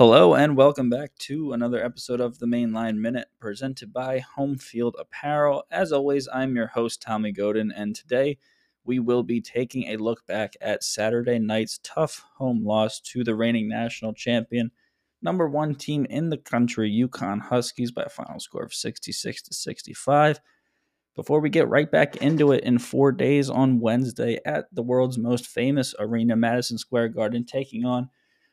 Hello and welcome back to another episode of the Mainline Minute presented by Home Field Apparel. As always, I'm your host, Tommy Godin, and today we will be taking a look back at Saturday night's tough home loss to the reigning national champion, number one team in the country, UConn Huskies, by a final score of 66 to 65. Before we get right back into it in four days on Wednesday at the world's most famous arena, Madison Square Garden, taking on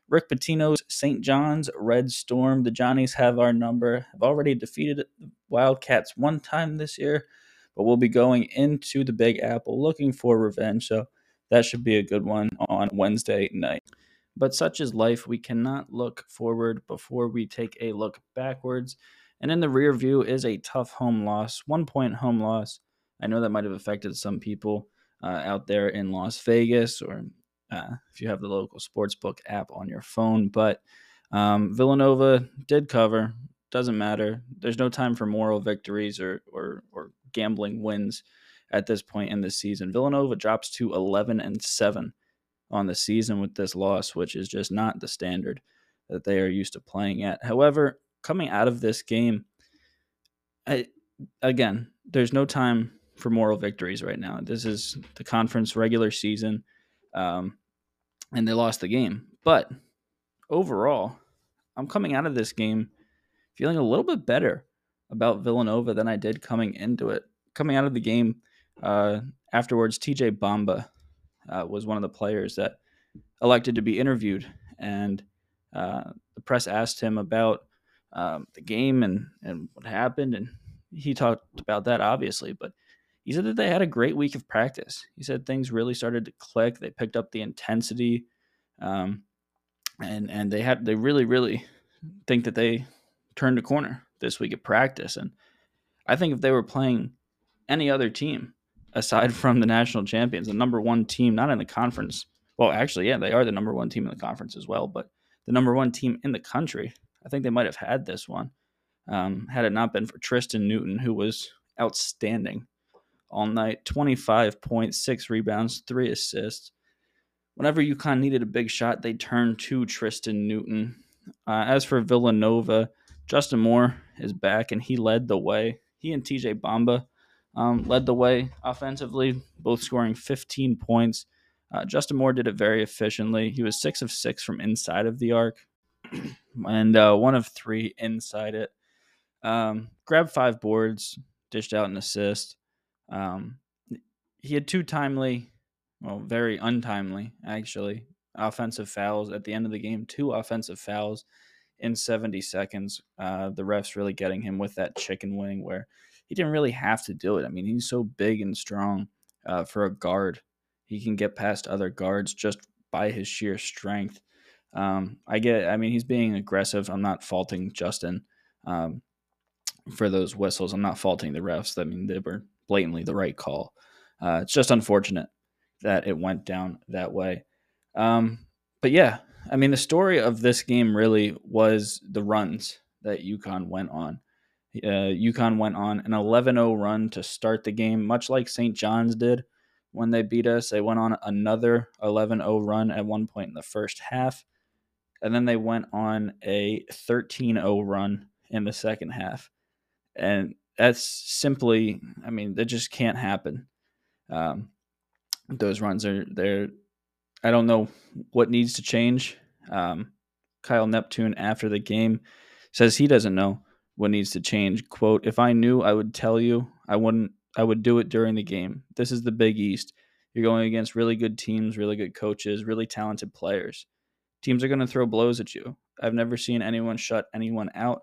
Rick Pitino's St. John's Red Storm. The Johnnies have our number, have already defeated the Wildcats one time this year, but we'll be going into the Big Apple looking for revenge. So that should be a good one on Wednesday night. But such is life. We cannot look forward before we take a look backwards. And in the rear view is a tough home loss, one point home loss. I know that might have affected some people uh, out there in Las Vegas or uh, if you have the local sportsbook app on your phone. But um, Villanova did cover. Doesn't matter. There's no time for moral victories or, or, or gambling wins at this point in the season. Villanova drops to 11 and 7 on the season with this loss, which is just not the standard that they are used to playing at. However, coming out of this game, I, again, there's no time for moral victories right now. This is the conference regular season um, and they lost the game. But overall, I'm coming out of this game feeling a little bit better about Villanova than I did coming into it. Coming out of the game uh, afterwards, TJ Bamba uh, was one of the players that elected to be interviewed, and uh, the press asked him about um, the game and, and what happened, and he talked about that obviously, but he said that they had a great week of practice. He said things really started to click. They picked up the intensity, um, and and they had they really really think that they turned a corner this week of practice. And I think if they were playing any other team aside from the national champions, the number one team, not in the conference. Well, actually, yeah, they are the number one team in the conference as well, but the number one team in the country. I think they might have had this one um, had it not been for Tristan Newton, who was outstanding all night 25 points, six rebounds, three assists. Whenever UConn needed a big shot, they turned to Tristan Newton. Uh, as for Villanova, Justin Moore is back and he led the way. He and TJ Bamba um, led the way offensively, both scoring 15 points. Uh, Justin Moore did it very efficiently. He was six of six from inside of the arc and uh, one of three inside it. Um, grabbed five boards, dished out an assist. Um, he had two timely, well, very untimely, actually, offensive fouls at the end of the game. Two offensive fouls in 70 seconds. Uh, the refs really getting him with that chicken wing where he didn't really have to do it. I mean, he's so big and strong uh, for a guard. He can get past other guards just by his sheer strength. Um, I get, I mean, he's being aggressive. I'm not faulting Justin um, for those whistles. I'm not faulting the refs. I mean, they were blatantly the right call. Uh, it's just unfortunate that it went down that way. Um, but yeah, I mean, the story of this game really was the runs that UConn went on. Uh, UConn went on an 11 0 run to start the game, much like St. John's did when they beat us. They went on another 11 0 run at one point in the first half. And then they went on a 13 0 run in the second half. And that's simply, I mean, that just can't happen. Um, those runs are there. I don't know what needs to change. Um, Kyle Neptune after the game says he doesn't know what needs to change. Quote, if I knew, I would tell you. I wouldn't, I would do it during the game. This is the Big East. You're going against really good teams, really good coaches, really talented players. Teams are going to throw blows at you. I've never seen anyone shut anyone out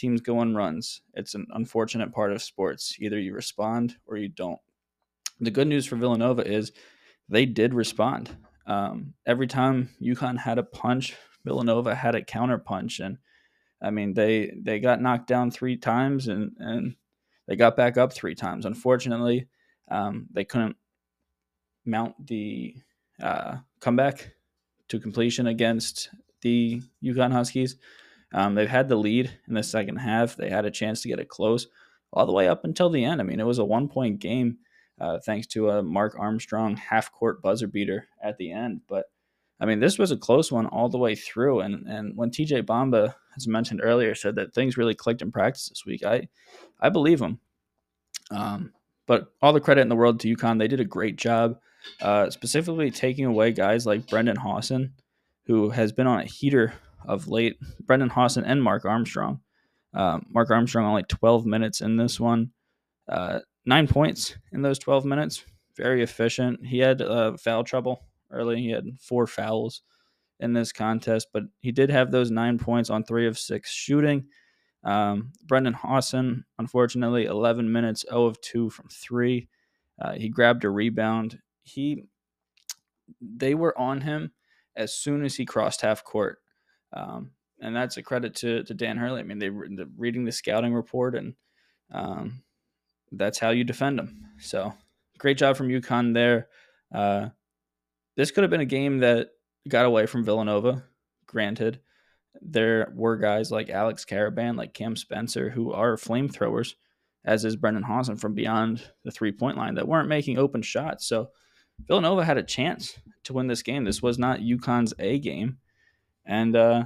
teams go on runs. It's an unfortunate part of sports. Either you respond or you don't. The good news for Villanova is they did respond. Um, every time UConn had a punch, Villanova had a counter punch, and I mean they they got knocked down three times and and they got back up three times. Unfortunately, um, they couldn't mount the uh, comeback to completion against the UConn Huskies. Um, they've had the lead in the second half. They had a chance to get it close all the way up until the end. I mean, it was a one point game uh, thanks to a Mark Armstrong half court buzzer beater at the end. But I mean, this was a close one all the way through. And and when TJ Bamba, as mentioned earlier, said that things really clicked in practice this week, I I believe him. Um, but all the credit in the world to UConn. They did a great job, uh, specifically taking away guys like Brendan Hausen, who has been on a heater of late. Brendan Hausen and Mark Armstrong. Um, Mark Armstrong only 12 minutes in this one, uh, nine points in those 12 minutes. Very efficient. He had uh, foul trouble early. He had four fouls in this contest, but he did have those nine points on three of six shooting. Um, Brendan Hausen, unfortunately, 11 minutes, 0 of 2 from three. Uh, he grabbed a rebound. He, they were on him as soon as he crossed half court, um, and that's a credit to to Dan Hurley. I mean, they were reading the scouting report, and um, that's how you defend them. So, great job from UConn there. Uh, this could have been a game that got away from Villanova, granted there were guys like Alex Karaban, like Cam Spencer, who are flamethrowers, as is Brendan Hausen from beyond the three point line that weren't making open shots. So Villanova had a chance to win this game. This was not UConn's A game. And uh,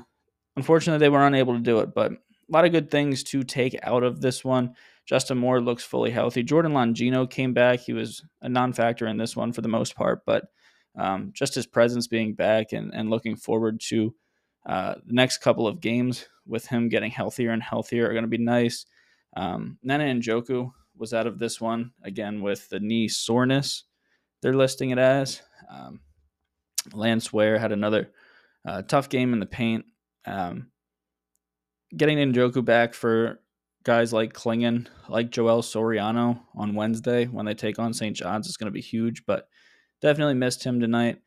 unfortunately, they were unable to do it. But a lot of good things to take out of this one. Justin Moore looks fully healthy. Jordan Longino came back. He was a non factor in this one for the most part, but um, just his presence being back and, and looking forward to uh, the next couple of games with him getting healthier and healthier are going to be nice. Um, and Njoku was out of this one again with the knee soreness. They're listing it as. Um, Lance Ware had another uh, tough game in the paint. Um, getting Njoku back for guys like Clingan, like Joel Soriano on Wednesday when they take on St. John's is going to be huge, but definitely missed him tonight.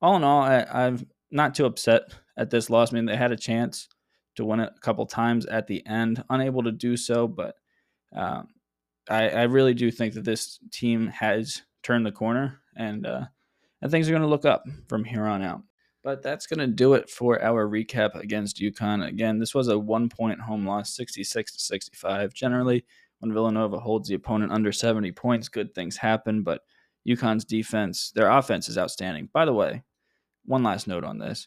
All in all, I, I'm not too upset at this loss. I mean, they had a chance to win it a couple times at the end, unable to do so. But um, I, I, really do think that this team has turned the corner, and uh, and things are going to look up from here on out. But that's going to do it for our recap against UConn. Again, this was a one-point home loss, 66 to 65. Generally, when Villanova holds the opponent under 70 points, good things happen. But UConn's defense, their offense is outstanding. By the way, one last note on this.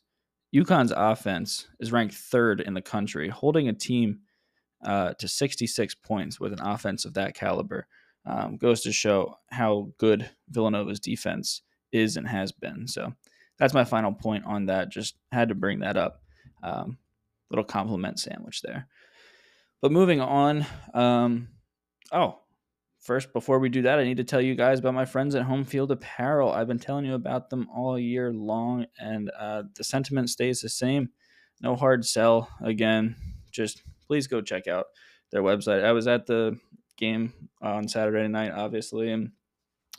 UConn's offense is ranked third in the country, holding a team uh, to 66 points with an offense of that caliber. Um, goes to show how good Villanova's defense is and has been. So that's my final point on that. Just had to bring that up. Um, little compliment sandwich there. But moving on. Um, oh, First, before we do that, I need to tell you guys about my friends at Home Field Apparel. I've been telling you about them all year long, and uh, the sentiment stays the same. No hard sell. Again, just please go check out their website. I was at the game on Saturday night, obviously, and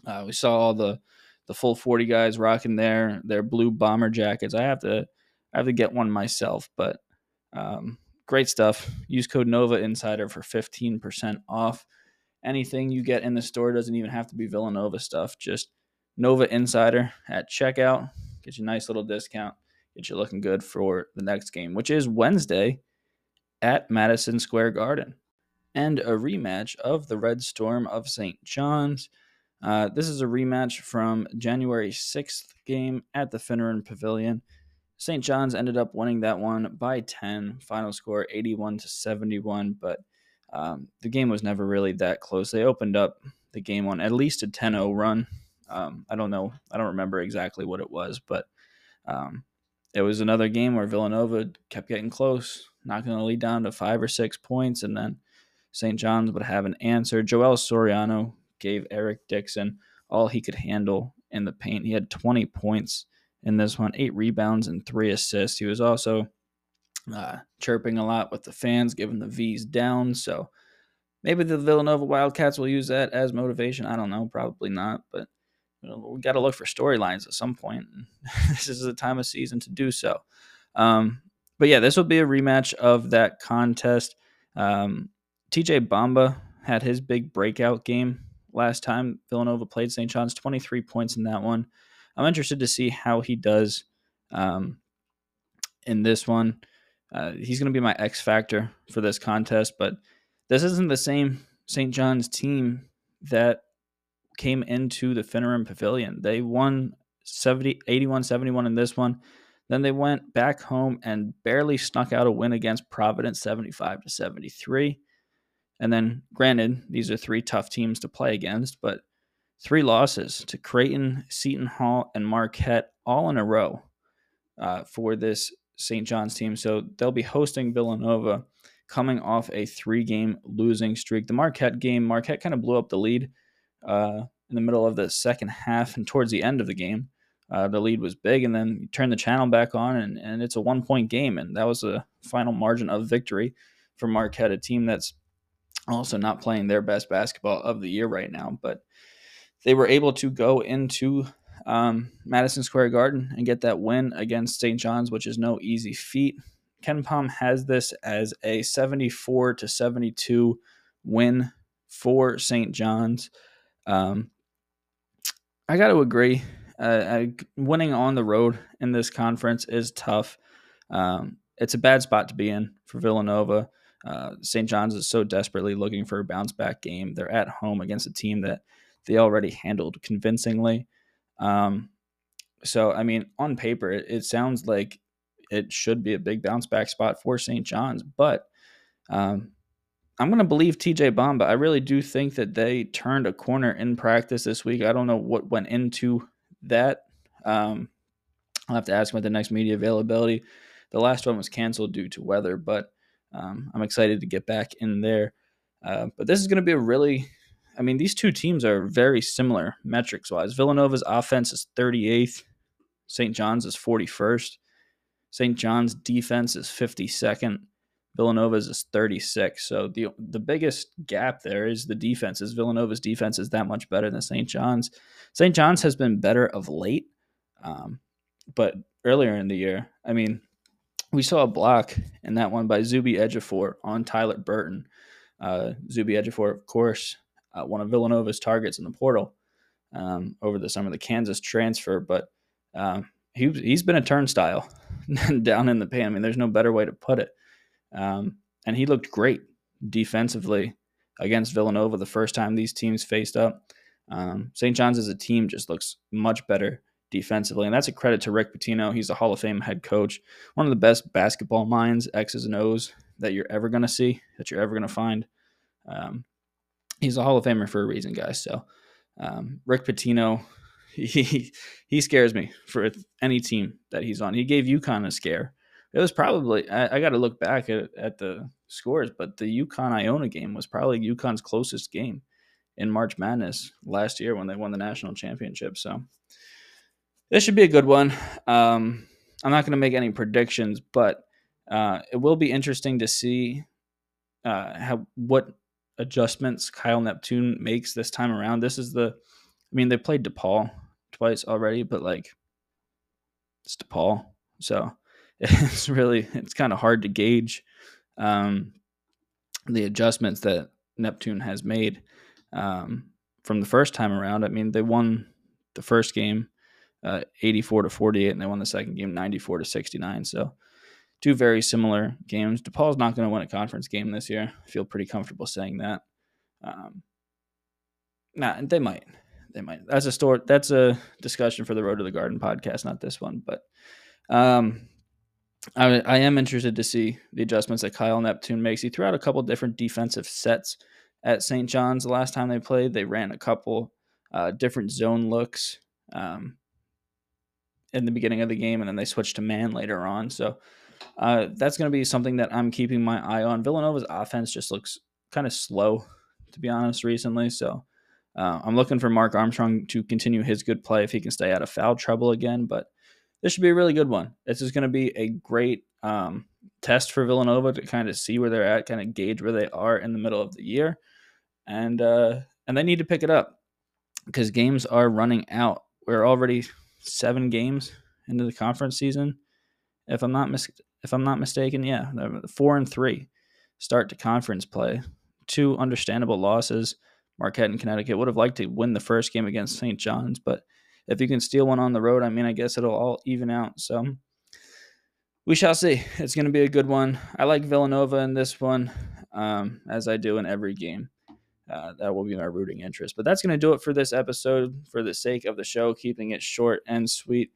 uh, we saw all the the full 40 guys rocking their their blue bomber jackets. I have to I have to get one myself, but um, great stuff. Use code Nova Insider for 15% off anything you get in the store doesn't even have to be Villanova stuff. Just Nova Insider at checkout. Get you a nice little discount. Get you looking good for the next game, which is Wednesday at Madison Square Garden. And a rematch of the Red Storm of St. John's. Uh, this is a rematch from January 6th game at the Finneran Pavilion. St. John's ended up winning that one by 10. Final score 81 to 71, but um, the game was never really that close. They opened up the game on at least a 10 0 run. Um, I don't know. I don't remember exactly what it was, but um, it was another game where Villanova kept getting close, going to lead down to five or six points, and then St. John's would have an answer. Joel Soriano gave Eric Dixon all he could handle in the paint. He had 20 points in this one, eight rebounds, and three assists. He was also uh, chirping a lot with the fans, giving the V's down. So maybe the Villanova Wildcats will use that as motivation. I don't know, probably not, but you know, we got to look for storylines at some point. this is the time of season to do so. Um, but yeah, this will be a rematch of that contest. Um, TJ Bamba had his big breakout game last time Villanova played St. John's, 23 points in that one. I'm interested to see how he does um, in this one. Uh, he's going to be my X factor for this contest, but this isn't the same St. John's team that came into the Finneran Pavilion. They won 70, 81 71 in this one. Then they went back home and barely snuck out a win against Providence 75 to 73. And then, granted, these are three tough teams to play against, but three losses to Creighton, Seton Hall, and Marquette all in a row uh, for this St. John's team. So they'll be hosting Villanova coming off a three game losing streak. The Marquette game, Marquette kind of blew up the lead uh, in the middle of the second half and towards the end of the game. Uh, the lead was big, and then you turn the channel back on, and, and it's a one point game. And that was the final margin of victory for Marquette, a team that's also not playing their best basketball of the year right now. But they were able to go into um, Madison Square Garden and get that win against St. John's, which is no easy feat. KenPom has this as a 74 to 72 win for St. John's. Um, I got to agree. Uh, winning on the road in this conference is tough. Um, it's a bad spot to be in for Villanova. Uh, St. John's is so desperately looking for a bounce back game. They're at home against a team that they already handled convincingly. Um, so, I mean, on paper, it, it, sounds like it should be a big bounce back spot for St. John's, but um, I'm going to believe TJ Bamba. I really do think that they turned a corner in practice this week. I don't know what went into that. Um, I'll have to ask at the next media availability. The last one was canceled due to weather, but um, I'm excited to get back in there. Uh, but this is going to be a really I mean, these two teams are very similar metrics wise. Villanova's offense is 38th, St. John's is 41st. St. John's defense is 52nd. Villanova's is 36. So the the biggest gap there is the defenses. Villanova's defense is that much better than St. John's. St. John's has been better of late, um, but earlier in the year, I mean, we saw a block in that one by Zuby Ejiofor on Tyler Burton. Uh, Zuby Ejiofor, of course, uh, one of Villanova's targets in the portal um, over the summer, the Kansas transfer. But um, he, he's been a turnstile down in the pan. I mean, there's no better way to put it. Um, and he looked great defensively against Villanova the first time these teams faced up. Um, St. John's as a team just looks much better defensively, and that's a credit to Rick Pitino. He's a Hall of Fame head coach, one of the best basketball minds, X's and O's that you're ever going to see, that you're ever going to find. Um, he's a Hall of Famer for a reason, guys. So um, Rick Pitino, he he scares me for any team that he's on. He gave UConn a scare. It was probably I, I got to look back at, at the scores, but the UConn Iona game was probably UConn's closest game in March Madness last year when they won the national championship. So this should be a good one. Um, I'm not going to make any predictions, but uh, it will be interesting to see uh, how what adjustments Kyle Neptune makes this time around. This is the, I mean, they played DePaul twice already, but like it's DePaul, so it's really it's kind of hard to gauge um, the adjustments that Neptune has made um, from the first time around. I mean, they won the first game uh, 84 to 48, and they won the second game 94 to 69. So two very similar games. DePaul's not going to win a conference game this year. I feel pretty comfortable saying that. Um, nah, they might. They might. That's a story. That's a discussion for the Road to the Garden podcast, not this one. But um, I, I am interested to see the adjustments that Kyle Neptune makes. He threw out a couple different defensive sets at St. John's the last time they played. They ran a couple uh, different zone looks um, in the beginning of the game, and then they switched to man later on. So uh, that's going to be something that I'm keeping my eye on. Villanova's offense just looks kind of slow, to be honest, recently. So uh, I'm looking for Mark Armstrong to continue his good play if he can stay out of foul trouble again. But this should be a really good one. This is going to be a great um, test for Villanova to kind of see where they're at, kind of gauge where they are in the middle of the year, and uh, and they need to pick it up because games are running out. We're already seven games into the conference season, if I'm not mis- if I'm not mistaken. Yeah, four and three start to conference play. Two understandable losses. Marquette and Connecticut would have liked to win the first game against St. John's, but if you can steal one on the road, I mean, I guess it'll all even out. So we shall see. It's going to be a good one. I like Villanova in this one, um, as I do in every game. Uh, that will be my rooting interest. But that's going to do it for this episode for the sake of the show, keeping it short and sweet.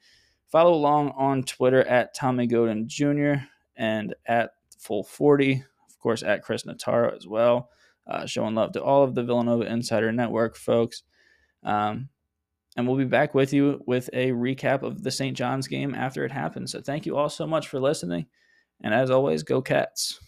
Follow along on Twitter at Tommy Godin Jr. and at Full 40, of course, at Chris Nataro as well. Uh, showing love to all of the Villanova Insider Network folks. Um, and we'll be back with you with a recap of the St. John's game after it happens. So thank you all so much for listening. And as always, go Cats.